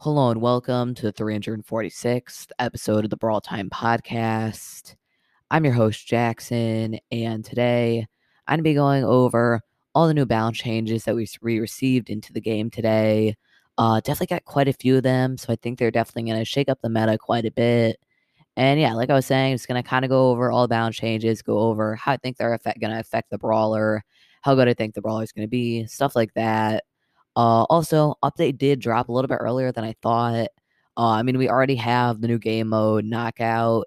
Hello and welcome to the 346th episode of the Brawl Time Podcast. I'm your host, Jackson, and today I'm going to be going over all the new balance changes that we received into the game today. Uh, definitely got quite a few of them, so I think they're definitely going to shake up the meta quite a bit. And yeah, like I was saying, it's going to kind of go over all the balance changes, go over how I think they're going to affect the brawler, how good I think the brawler is going to be, stuff like that. Uh, also, update did drop a little bit earlier than I thought. Uh, I mean, we already have the new game mode, Knockout.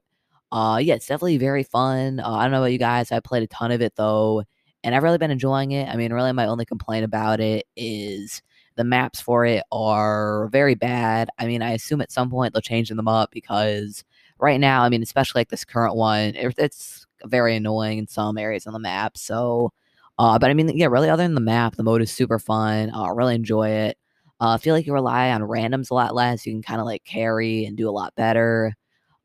Uh, yeah, it's definitely very fun. Uh, I don't know about you guys. I played a ton of it though, and I've really been enjoying it. I mean, really, my only complaint about it is the maps for it are very bad. I mean, I assume at some point they'll change them up because right now, I mean, especially like this current one, it's very annoying in some areas on the map. So uh, but I mean, yeah, really, other than the map, the mode is super fun. Uh, really enjoy it. Uh, I feel like you rely on randoms a lot less. You can kind of like carry and do a lot better.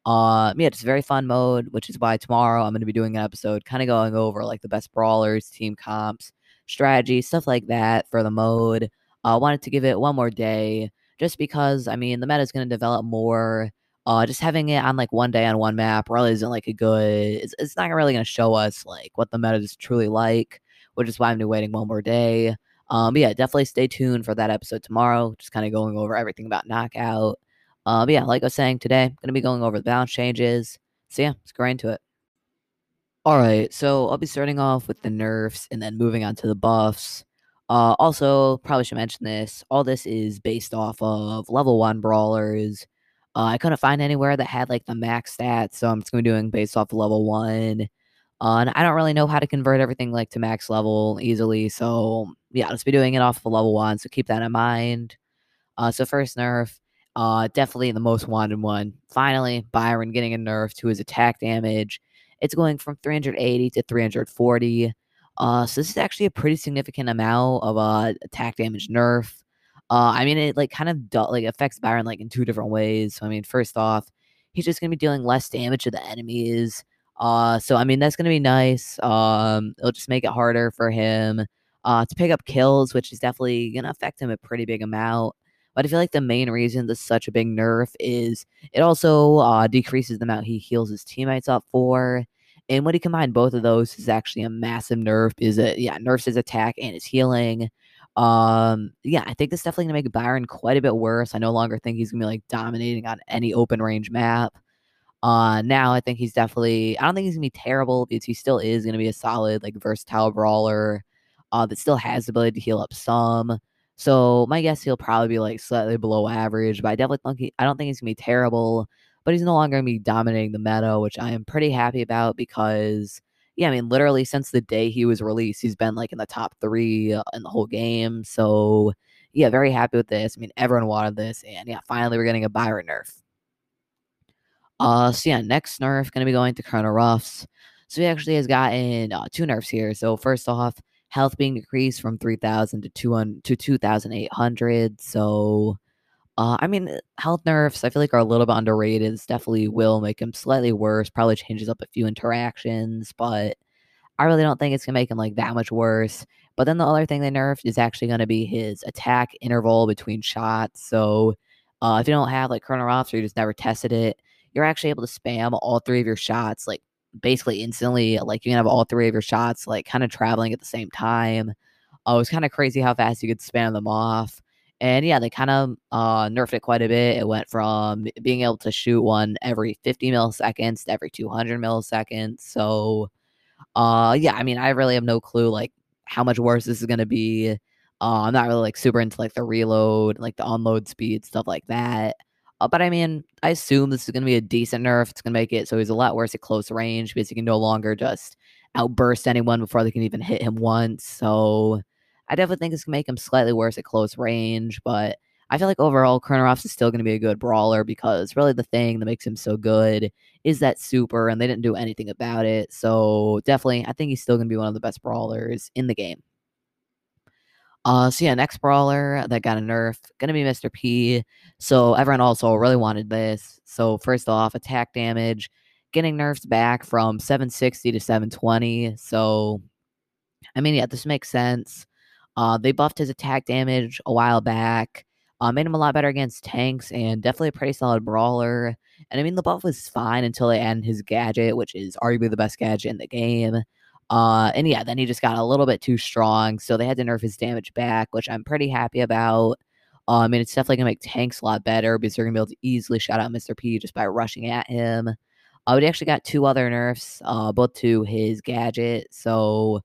Uh, yeah, it's a very fun mode, which is why tomorrow I'm going to be doing an episode kind of going over like the best brawlers, team comps, strategy, stuff like that for the mode. I uh, wanted to give it one more day just because, I mean, the meta is going to develop more. Uh, just having it on like one day on one map really isn't like a good, it's, it's not really going to show us like what the meta is truly like which is why I'm waiting one more day. Um, but yeah, definitely stay tuned for that episode tomorrow. Just kind of going over everything about knockout. Uh, but yeah, like I was saying today, I'm gonna be going over the balance changes. So yeah, let's go into it. All right, so I'll be starting off with the nerfs and then moving on to the buffs. Uh, also, probably should mention this. All this is based off of level one brawlers. Uh, I couldn't find anywhere that had like the max stats, so I'm just gonna be doing based off of level one. Uh, and I don't really know how to convert everything like to max level easily. So yeah, let's be doing it off of level one. So keep that in mind. Uh, so first nerf, uh, definitely the most wanted one. Finally, Byron getting a nerf to his attack damage. It's going from 380 to 340. Uh, so this is actually a pretty significant amount of uh attack damage nerf. Uh, I mean, it like kind of do- like affects Byron like in two different ways. So I mean, first off, he's just gonna be dealing less damage to the enemies. Uh, so I mean that's gonna be nice. Um, it'll just make it harder for him uh, to pick up kills, which is definitely gonna affect him a pretty big amount. But I feel like the main reason this is such a big nerf is it also uh, decreases the amount he heals his teammates up for. And when you combine both of those, is actually a massive nerf. Is it? Yeah, nerfs his attack and his healing. Um, yeah, I think this definitely gonna make Byron quite a bit worse. I no longer think he's gonna be like dominating on any open range map. Uh, now I think he's definitely. I don't think he's gonna be terrible because he still is gonna be a solid, like versatile brawler. Uh, that still has the ability to heal up some. So my guess he'll probably be like slightly below average, but I definitely think he, I don't think he's gonna be terrible. But he's no longer gonna be dominating the meta, which I am pretty happy about because yeah, I mean literally since the day he was released, he's been like in the top three uh, in the whole game. So yeah, very happy with this. I mean everyone wanted this, and yeah, finally we're getting a Byron nerf. Uh, so yeah, next nerf gonna be going to Colonel Ruffs. So he actually has gotten uh, two nerfs here. So first off, health being decreased from 3,000 to 200 to 2,800. So, uh, I mean, health nerfs I feel like are a little bit underrated. This definitely will make him slightly worse. Probably changes up a few interactions, but I really don't think it's gonna make him like that much worse. But then the other thing they nerfed is actually gonna be his attack interval between shots. So, uh, if you don't have like Colonel Ruffs or you just never tested it, you're actually able to spam all three of your shots like basically instantly. Like you can have all three of your shots like kind of traveling at the same time. Uh, it was kind of crazy how fast you could spam them off. And yeah, they kind of uh, nerfed it quite a bit. It went from being able to shoot one every 50 milliseconds to every 200 milliseconds. So, uh, yeah, I mean, I really have no clue like how much worse this is going to be. Uh, I'm not really like super into like the reload, like the unload speed, stuff like that. Uh, but I mean, I assume this is going to be a decent nerf. It's going to make it so he's a lot worse at close range because he can no longer just outburst anyone before they can even hit him once. So I definitely think it's going to make him slightly worse at close range. But I feel like overall, Ruffs is still going to be a good brawler because really the thing that makes him so good is that super, and they didn't do anything about it. So definitely, I think he's still going to be one of the best brawlers in the game. Uh, so yeah, next brawler that got a nerf gonna be Mr. P. So everyone also really wanted this. So first off, attack damage getting nerfed back from 760 to 720. So I mean, yeah, this makes sense. Uh, they buffed his attack damage a while back. Uh, made him a lot better against tanks and definitely a pretty solid brawler. And I mean, the buff was fine until they added his gadget, which is arguably the best gadget in the game. Uh, and yeah, then he just got a little bit too strong, so they had to nerf his damage back, which I'm pretty happy about. I mean, it's definitely gonna make tanks a lot better because they're gonna be able to easily shout out Mr. P just by rushing at him. Uh, he actually got two other nerfs, uh, both to his gadget. So,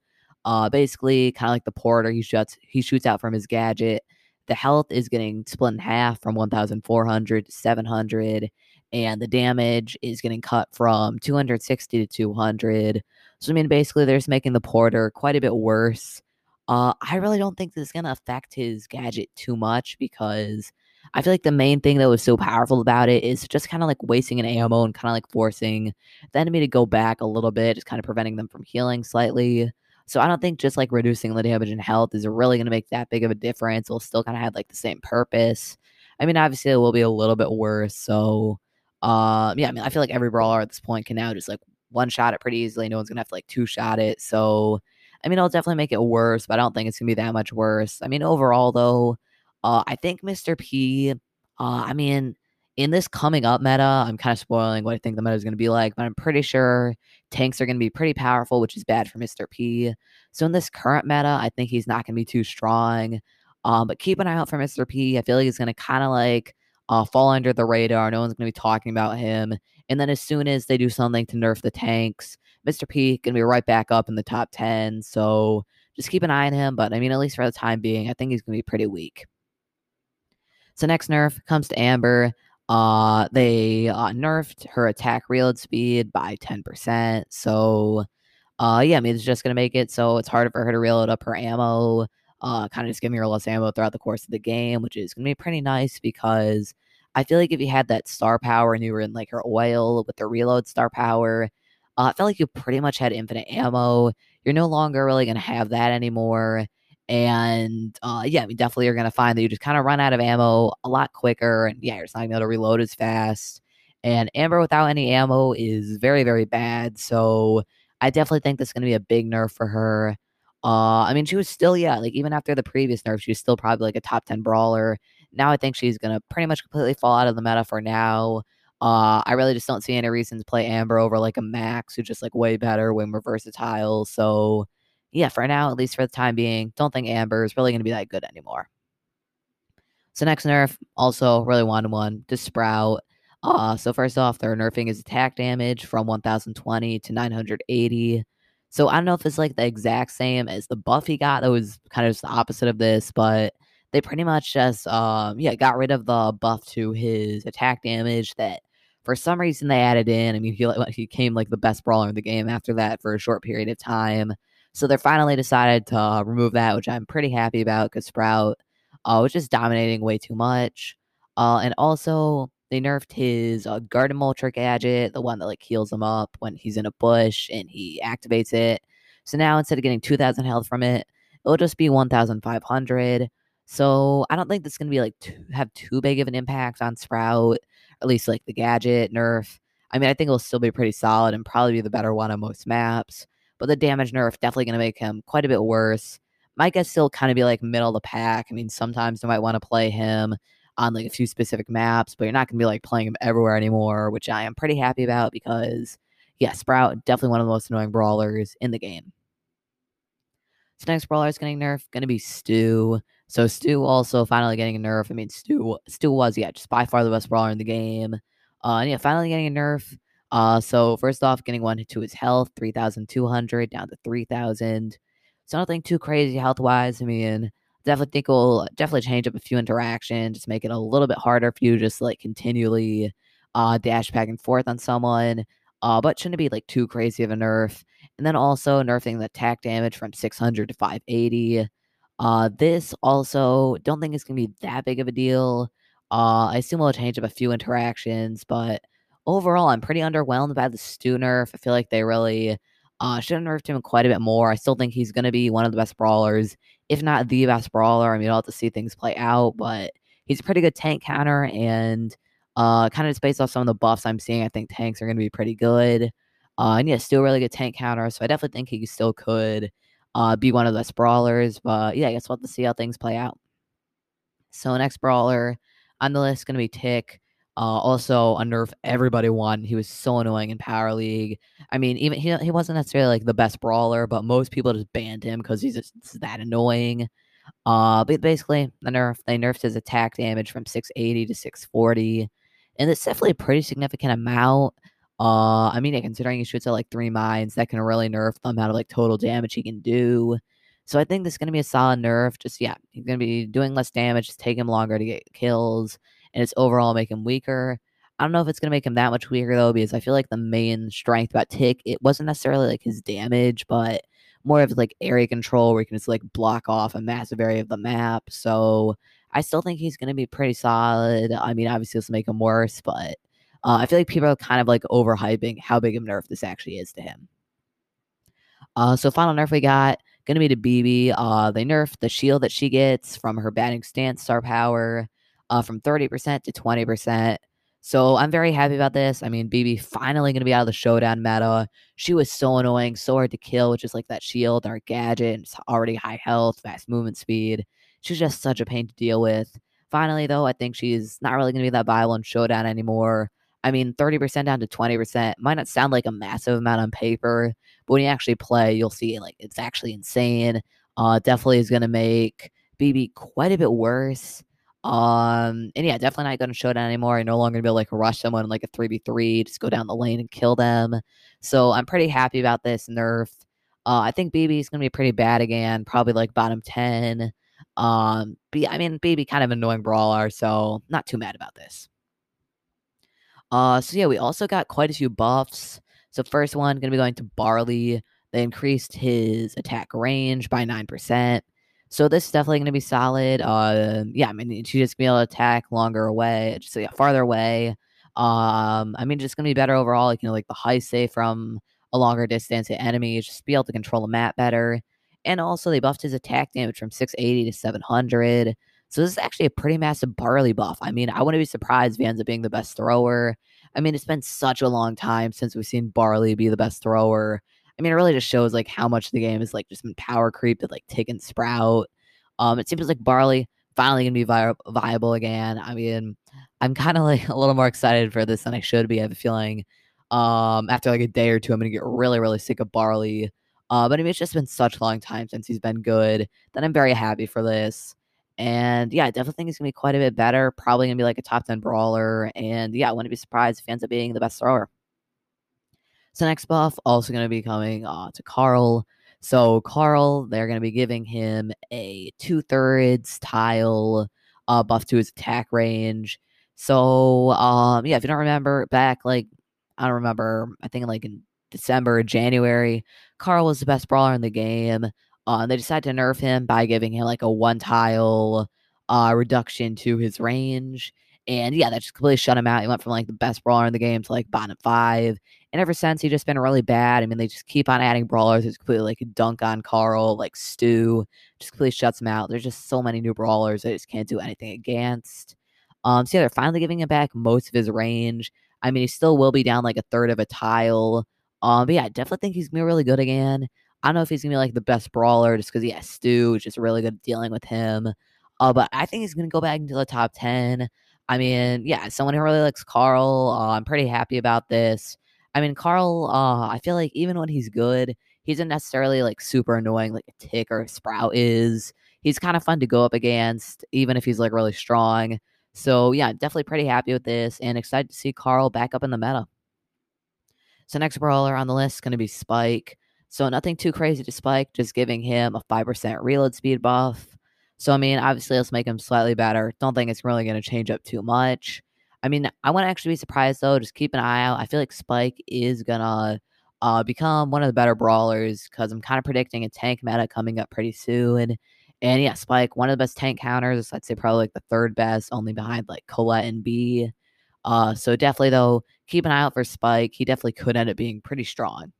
uh, basically, kind of like the porter, he shoots he shoots out from his gadget. The health is getting split in half from 1,400 to 700, and the damage is getting cut from 260 to 200. So I mean, basically, they're just making the porter quite a bit worse. Uh, I really don't think this is gonna affect his gadget too much because I feel like the main thing that was so powerful about it is just kind of like wasting an ammo and kind of like forcing the enemy to go back a little bit, just kind of preventing them from healing slightly. So I don't think just like reducing the damage and health is really going to make that big of a difference. We'll still kind of have like the same purpose. I mean, obviously it will be a little bit worse. So, um, yeah, I mean, I feel like every brawler at this point can now just like one shot it pretty easily. No one's gonna have to like two shot it. So, I mean, it'll definitely make it worse, but I don't think it's gonna be that much worse. I mean, overall though, uh, I think Mr. P. Uh, I mean, in this coming up meta, I'm kind of spoiling what I think the meta is going to be like, but I'm pretty sure tanks are going to be pretty powerful, which is bad for Mr. P. So in this current meta, I think he's not going to be too strong. Um, but keep an eye out for Mr. P. I feel like he's going to kind of like uh, fall under the radar. No one's going to be talking about him. And then as soon as they do something to nerf the tanks, Mr. P going to be right back up in the top 10. So just keep an eye on him. But I mean, at least for the time being, I think he's going to be pretty weak. So next nerf comes to Amber. Uh, they uh, nerfed her attack reload speed by 10%. So, uh, yeah, I mean, it's just going to make it so it's harder for her to reload up her ammo. Uh, kind of just give me her less ammo throughout the course of the game, which is going to be pretty nice because I feel like if you had that star power and you were in like her oil with the reload star power, uh, I felt like you pretty much had infinite ammo. You're no longer really going to have that anymore. And uh, yeah, I mean, definitely you're going to find that you just kind of run out of ammo a lot quicker. And yeah, you're just not going to be able to reload as fast. And Amber without any ammo is very, very bad. So I definitely think this is going to be a big nerf for her. Uh, I mean, she was still, yeah, like even after the previous nerf, she was still probably like a top 10 brawler. Now I think she's going to pretty much completely fall out of the meta for now. Uh, I really just don't see any reason to play Amber over like a Max, who's just like way better, way more versatile. So, yeah, for now, at least for the time being, don't think Amber is really going to be that good anymore. So next nerf, also really wanted one to Sprout. Uh, so first off, they're nerfing his attack damage from 1020 to 980. So I don't know if it's like the exact same as the buff he got that was kind of just the opposite of this, but they pretty much just um yeah got rid of the buff to his attack damage that for some reason they added in. I mean he he became like the best brawler in the game after that for a short period of time. So they finally decided to remove that, which I'm pretty happy about because Sprout uh, was just dominating way too much. Uh, and also they nerfed his uh, garden mulcher gadget, the one that like heals him up when he's in a bush and he activates it. So now instead of getting 2,000 health from it, it'll just be 1,500. So I don't think this is gonna be like too, have too big of an impact on Sprout, at least like the gadget nerf. I mean, I think it'll still be pretty solid and probably be the better one on most maps. But the damage nerf definitely gonna make him quite a bit worse. Might guess still kind of be like middle of the pack. I mean, sometimes you might want to play him on like a few specific maps, but you're not going to be like playing them everywhere anymore, which I am pretty happy about because, yeah, Sprout definitely one of the most annoying brawlers in the game. So next brawler is getting nerfed, going to be Stu. So Stu also finally getting a nerf. I mean, Stu Stu was yeah just by far the best brawler in the game. Uh, and yeah, finally getting a nerf. Uh, so first off, getting one to his health, three thousand two hundred down to three thousand. So nothing too crazy health wise. I mean, definitely think will definitely change up a few interactions, just make it a little bit harder for you just like continually uh dash back and forth on someone. Uh, but shouldn't be like too crazy of a nerf. And then also nerfing the attack damage from 600 to 580. Uh, this also don't think it's gonna be that big of a deal. Uh, I assume we'll change up a few interactions, but overall, I'm pretty underwhelmed by the Stu nerf. I feel like they really uh, should have nerfed him quite a bit more. I still think he's to be one of the best brawlers, if not the best brawler. I mean, I'll have to see things play out, but he's a pretty good tank counter. And uh, kind of just based off some of the buffs I'm seeing, I think tanks are going to be pretty good. Uh, and yeah, still really good tank counter. So I definitely think he still could uh, be one of the brawlers. But yeah, I guess we'll have to see how things play out. So next brawler on the list is going to be Tick. Uh, also, a nerf everybody won. He was so annoying in Power League. I mean, even he, he wasn't necessarily like the best brawler, but most people just banned him because he's just that annoying. Uh, but basically, the nerf they nerfed his attack damage from 680 to 640, and it's definitely a pretty significant amount. Uh, I mean, considering he shoots at like three mines, that can really nerf the amount of like total damage he can do. So I think this is going to be a solid nerf. Just yeah, he's going to be doing less damage, just take him longer to get kills, and it's overall make him weaker. I don't know if it's going to make him that much weaker though, because I feel like the main strength about Tick it wasn't necessarily like his damage, but more of like area control where you can just like block off a massive area of the map. So I still think he's going to be pretty solid. I mean, obviously this will make him worse, but uh, I feel like people are kind of like overhyping how big of a nerf this actually is to him. Uh, so final nerf we got gonna be to Bibi. Uh, they nerfed the shield that she gets from her batting stance star power uh, from 30% to 20%. So I'm very happy about this. I mean, Bibi finally going to be out of the showdown meta. She was so annoying, so hard to kill, which is like that shield, our gadget, it's already high health, fast movement speed. She's just such a pain to deal with. Finally, though, I think she's not really going to be that viable in showdown anymore. I mean, 30% down to 20% might not sound like a massive amount on paper, but when you actually play, you'll see like it's actually insane. Uh, definitely is going to make Bibi quite a bit worse. Um, and yeah, definitely not going to showdown anymore. I'm no longer to be able to like rush someone like a 3v3, just go down the lane and kill them. So I'm pretty happy about this nerf. Uh, I think going to be pretty bad again, probably like bottom 10. Um, yeah, I mean, Bibi kind of annoying brawler, so not too mad about this. Uh, so yeah, we also got quite a few buffs. So first one to be going to Barley. They increased his attack range by 9%. So this is definitely going to be solid. Uh, yeah, I mean, she just going to be able to attack longer away, just yeah, farther away. Um, I mean, just going to be better overall. Like, you know, like the high save from a longer distance to enemies, just be able to control the map better. And also, they buffed his attack damage from 680 to 700. So this is actually a pretty massive Barley buff. I mean, I wouldn't be surprised if he ends up being the best thrower. I mean, it's been such a long time since we've seen Barley be the best thrower. I mean, it really just shows like how much the game is like just been power creep with like and Sprout. Um, it seems like Barley finally gonna be vi- viable again. I mean, I'm kind of like a little more excited for this than I should be. I have a feeling um, after like a day or two, I'm gonna get really, really sick of Barley. Uh, but I mean, it's just been such a long time since he's been good that I'm very happy for this. And yeah, I definitely think he's gonna be quite a bit better. Probably gonna be like a top 10 brawler. And yeah, I wouldn't be surprised if he ends up being the best thrower. So next buff also going to be coming uh, to Carl. So Carl, they're going to be giving him a two thirds tile uh, buff to his attack range. So um, yeah, if you don't remember back, like I don't remember, I think like in December, January, Carl was the best brawler in the game. Uh, they decided to nerf him by giving him like a one tile uh, reduction to his range. And yeah, that just completely shut him out. He went from like the best brawler in the game to like bottom five. And ever since, he's just been really bad. I mean, they just keep on adding brawlers. It's completely like dunk on Carl, like Stu, just completely shuts him out. There's just so many new brawlers they just can't do anything against. Um, so yeah, they're finally giving him back most of his range. I mean, he still will be down like a third of a tile. Um, but yeah, I definitely think he's gonna be really good again. I don't know if he's gonna be like the best brawler just because he has Stu, is really good dealing with him. Uh, but I think he's gonna go back into the top ten. I mean, yeah, someone who really likes Carl. Uh, I'm pretty happy about this. I mean, Carl, uh, I feel like even when he's good, he isn't necessarily like super annoying like a tick or a sprout is. He's kind of fun to go up against, even if he's like really strong. So yeah, definitely pretty happy with this and excited to see Carl back up in the meta. So next brawler on the list is going to be Spike. So nothing too crazy to Spike, just giving him a 5% reload speed buff. So I mean, obviously let's make him slightly better. Don't think it's really going to change up too much. I mean, I want to actually be surprised though. Just keep an eye out. I feel like Spike is gonna uh, become one of the better brawlers because I'm kind of predicting a tank meta coming up pretty soon. And yeah, Spike, one of the best tank counters. I'd say probably like the third best, only behind like Colette and B. Uh, so definitely though, keep an eye out for Spike. He definitely could end up being pretty strong.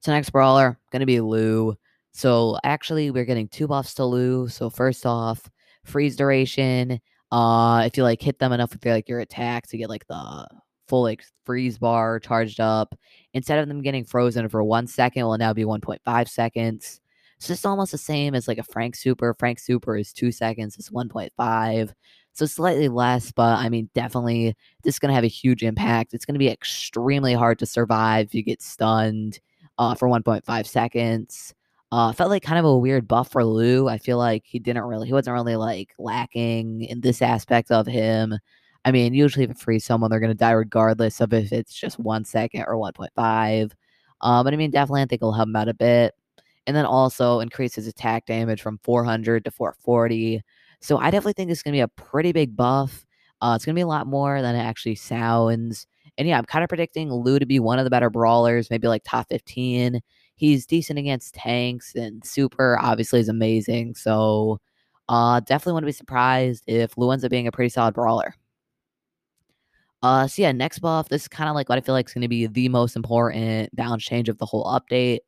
So next brawler gonna be Lou. So actually, we're getting two buffs to Lou. So first off, freeze duration uh, if you like hit them enough with like your attacks, you get like the full like freeze bar charged up. Instead of them getting frozen for one second, will now be 1.5 seconds. So it's almost the same as like a Frank Super. Frank Super is two seconds, it's 1.5. So slightly less, but I mean, definitely this is to have a huge impact. It's to be extremely hard to survive if you get stunned uh, for 1.5 seconds. Uh, felt like kind of a weird buff for Lou. I feel like he didn't really, he wasn't really like lacking in this aspect of him. I mean, usually if it frees someone, they're going to die regardless of if it's just one second or 1.5. Um, but I mean, definitely I think it'll help him out a bit. And then also increases attack damage from 400 to 440. So I definitely think it's going to be a pretty big buff. Uh, it's going to be a lot more than it actually sounds. And yeah, I'm kind of predicting Lou to be one of the better brawlers, maybe like top 15. He's decent against tanks, and Super obviously is amazing. So uh, definitely wouldn't be surprised if Lou ends up being a pretty solid brawler. Uh, so yeah, next buff. This is kind of like what I feel like is going to be the most important balance change of the whole update.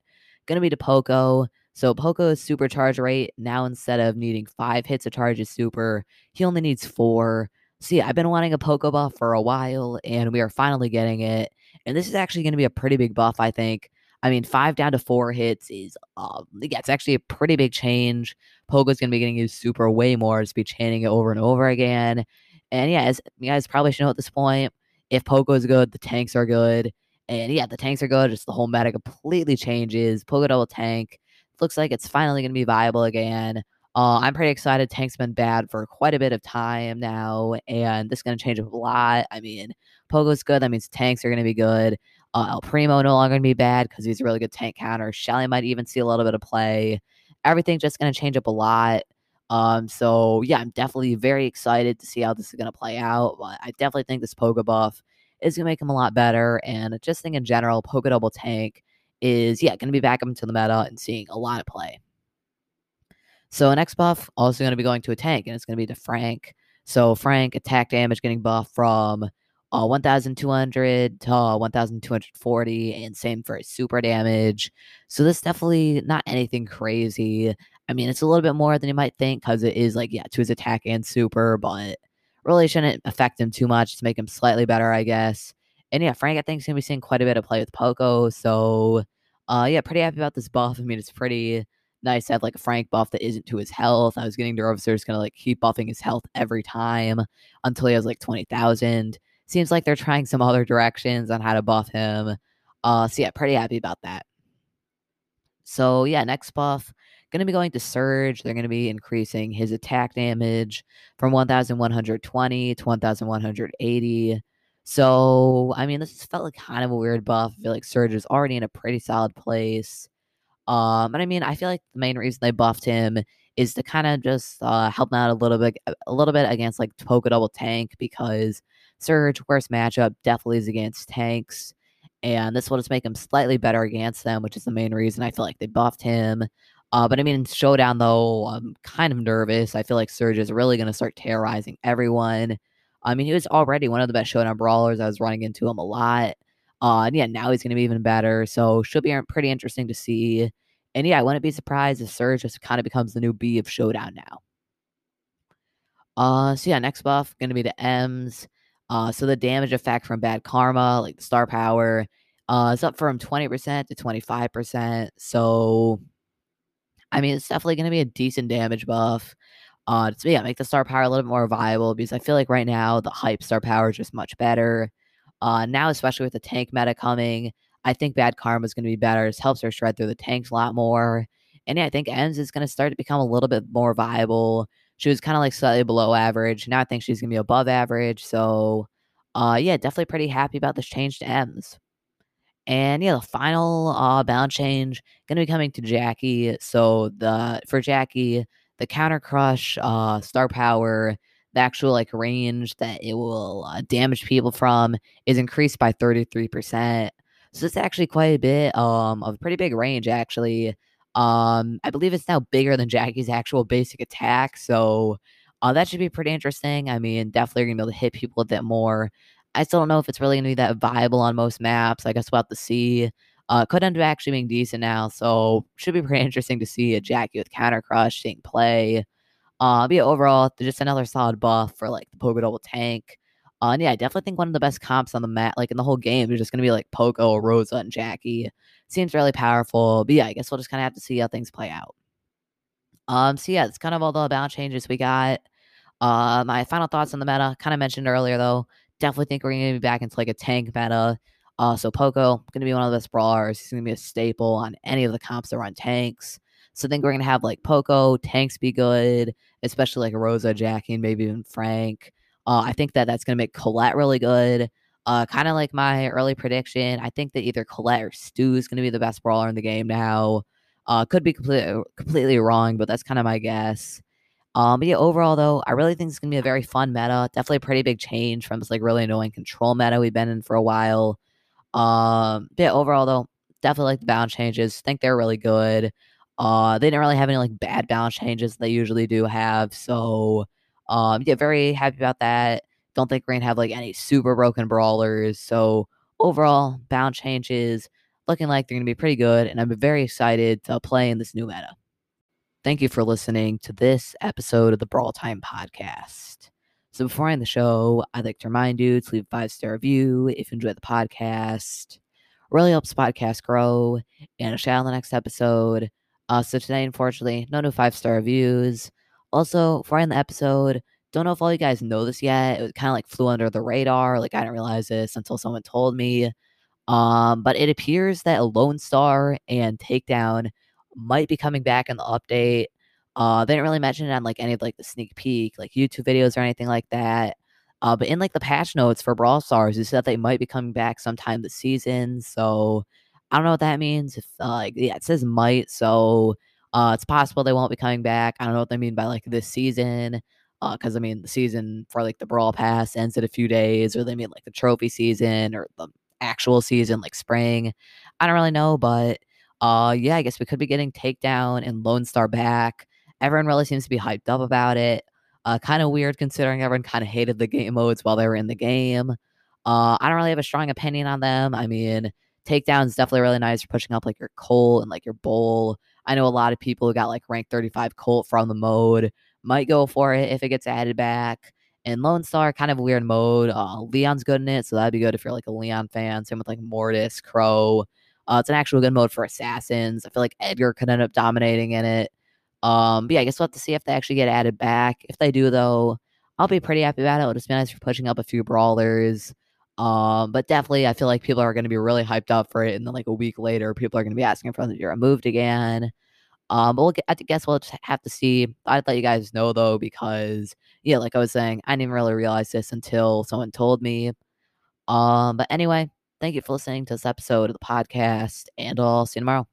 Going to be to Poco. So Poco's super charge rate now instead of needing five hits to charge his super, he only needs four. See, I've been wanting a Poco buff for a while, and we are finally getting it. And this is actually going to be a pretty big buff, I think. I mean, five down to four hits is, um, yeah, it's actually a pretty big change. Poco's going to be getting his super way more, Just be chaining it over and over again. And yeah, as you guys probably should know at this point, if Poco is good, the tanks are good. And yeah, the tanks are good. Just the whole meta completely changes. Poco double tank looks like it's finally to be viable again. Uh, I'm pretty excited. Tank's been bad for quite a bit of time now, and this is going to change a lot. I mean, Poco's good. That means tanks are going to be good. Uh, El Primo no longer going to be bad because he's a really good tank counter. Shelly might even see a little bit of play. Everything's just going to change up a lot. Um, so yeah, I'm definitely very excited to see how this is going to play out. But I definitely think this Poco buff is going to make him a lot better. And just think in general, Poco double tank is, yeah, going to be back up into the meta and seeing a lot of play. So next buff also going to be going to a tank, and it's going to be to Frank. So Frank attack damage getting buffed from uh, 1,200 to uh, 1,240, and same for super damage. So this definitely not anything crazy. I mean, it's a little bit more than you might think because it is like yeah to his attack and super, but really shouldn't affect him too much to make him slightly better, I guess. And yeah, Frank I think is gonna be seeing quite a bit of play with Poco, so uh, yeah, pretty happy about this buff. I mean, it's pretty nice to have like a Frank buff that isn't to his health. I was getting they're just gonna like keep buffing his health every time until he has like twenty thousand. Seems like they're trying some other directions on how to buff him. Uh, so yeah, pretty happy about that. So yeah, next buff gonna be going to Surge. They're gonna be increasing his attack damage from 1,120 to 1,180. So, I mean, this felt like kind of a weird buff. I feel like Surge is already in a pretty solid place. Um, and I mean, I feel like the main reason they buffed him is to kind of just uh, help him out a little bit, a little bit against like Poco Double Tank because Surge, worst matchup, definitely is against tanks, and this will just make him slightly better against them, which is the main reason I feel like they buffed him. Uh, but I mean, Showdown though, I'm kind of nervous. I feel like Surge is really going to start terrorizing everyone. I mean, he was already one of the best showdown brawlers. I was running into him a lot. Uh, and yeah, now he's going to be even better. So should be pretty interesting to see. And yeah, I wouldn't be surprised if Surge just kind of becomes the new B of Showdown now. Uh, so yeah, next buff going to be the Emz. Uh, so the damage effect from Bad Karma, like the star power, uh, is up from 20% to 25%. So, I mean, it's definitely going to be a decent damage buff uh, to yeah, make the star power a little bit more viable because I feel like right now the hype star power is just much better. Uh, now, especially with the tank meta coming, I think Bad Karma is going to be better. It helps her shred through the tanks a lot more. And yeah, I think Emz is going to start to become a little bit more viable. She was kind of like slightly below average. Now I think she's to be above average. So, uh, yeah, definitely pretty happy about this change to Emz. And yeah, the final uh, bound change to be coming to Jackie. So the for Jackie, the counter crush, uh, star power, the actual like range that it will uh, damage people from is increased by 33%. So it's actually quite a bit um of a pretty big range actually. Um I believe it's now bigger than Jackie's actual basic attack, so uh, that should be pretty interesting. I mean, definitely gonna be able to hit people a bit more. I still don't know if it's really gonna be that viable on most maps. I guess we'll have to see. Uh, could end up actually being decent now, so should be pretty interesting to see a Jackie with counter crush seeing play. Uh, but yeah, overall, just another solid buff for like the Poco Double Tank. Uh, and yeah, I definitely think one of the best comps on the mat, like in the whole game, is just gonna be like Poco, Rosa, and Jackie. Seems really powerful. But yeah, I guess we'll just kind of have to see how things play out. Um, so yeah, it's kind of all the balance changes we got. Uh, my final thoughts on the meta, kind of mentioned earlier though. Definitely think we're gonna be back into like a tank meta. Uh, so Poco gonna be one of the best brawlers. He's gonna be a staple on any of the comps that run tanks. So I think we're gonna have like Poco tanks be good, especially like Rosa, Jackie, and maybe even Frank. Uh, I think that that's gonna make Colette really good. Uh, kind of like my early prediction. I think that either Colette or Stu is gonna be the best brawler in the game now. Uh, could be completely completely wrong, but that's kind of my guess. Um, but yeah, overall though, I really think it's gonna be a very fun meta. Definitely a pretty big change from this like really annoying control meta we've been in for a while. Um, yeah, overall though, definitely like the balance changes. Think they're really good. Uh, they didn't really have any like bad balance changes they usually do have. So, um, yeah, very happy about that. Don't think we're gonna have like any super broken brawlers. So overall, balance changes looking like they're gonna be pretty good, and I'm very excited to play in this new meta. Thank you for listening to this episode of the Brawl Time Podcast. So before I end the show, I'd like to remind you to leave a five star review if you enjoy the podcast. Really helps the podcast grow, and a shout out in the next episode. Uh, so today, unfortunately, no new five star reviews. Also, before I end the episode, don't know if all you guys know this yet. It kind of like flew under the radar. Like I didn't realize this until someone told me. Um, but it appears that Lone Star and Takedown might be coming back in the update. Uh, they didn't really mention it on like any of like the sneak peek, like YouTube videos or anything like that. Uh, but in like the patch notes for Brawl Stars, it said they might be coming back sometime this season. So I don't know what that means. If uh, like yeah, it says might, so uh, it's possible they won't be coming back. I don't know what they mean by like this season. Because uh, I mean, the season for like the Brawl Pass ends in a few days, or they mean like the trophy season or the actual season, like spring. I don't really know, but uh, yeah, I guess we could be getting Takedown and Lone Star back. Everyone really seems to be hyped up about it. Uh, kind of weird considering everyone kind of hated the game modes while they were in the game. Uh, I don't really have a strong opinion on them. I mean, Takedown is definitely really nice for pushing up like your Colt and like your Bull. I know a lot of people who got like rank 35 Colt from the mode might go for it if it gets added back. And Lone Star, kind of a weird mode. Uh, Leon's good in it, so that'd be good if you're like a Leon fan. Same with like Mortis, Crow. Uh, it's an actual good mode for assassins. I feel like Edgar could end up dominating in it. Um, but yeah, I guess we'll have to see if they actually get added back. If they do, though, I'll be pretty happy about it. It'll just be nice for pushing up a few brawlers. Um, but definitely, I feel like people are going to be really hyped up for it, and then like a week later, people are going to be asking for them to be removed again. Um, but we'll get, I guess we'll just have to see. I'd let you guys know though, because yeah, like I was saying, I didn't really realize this until someone told me. Um, but anyway, thank you for listening to this episode of the podcast, and I'll see you tomorrow.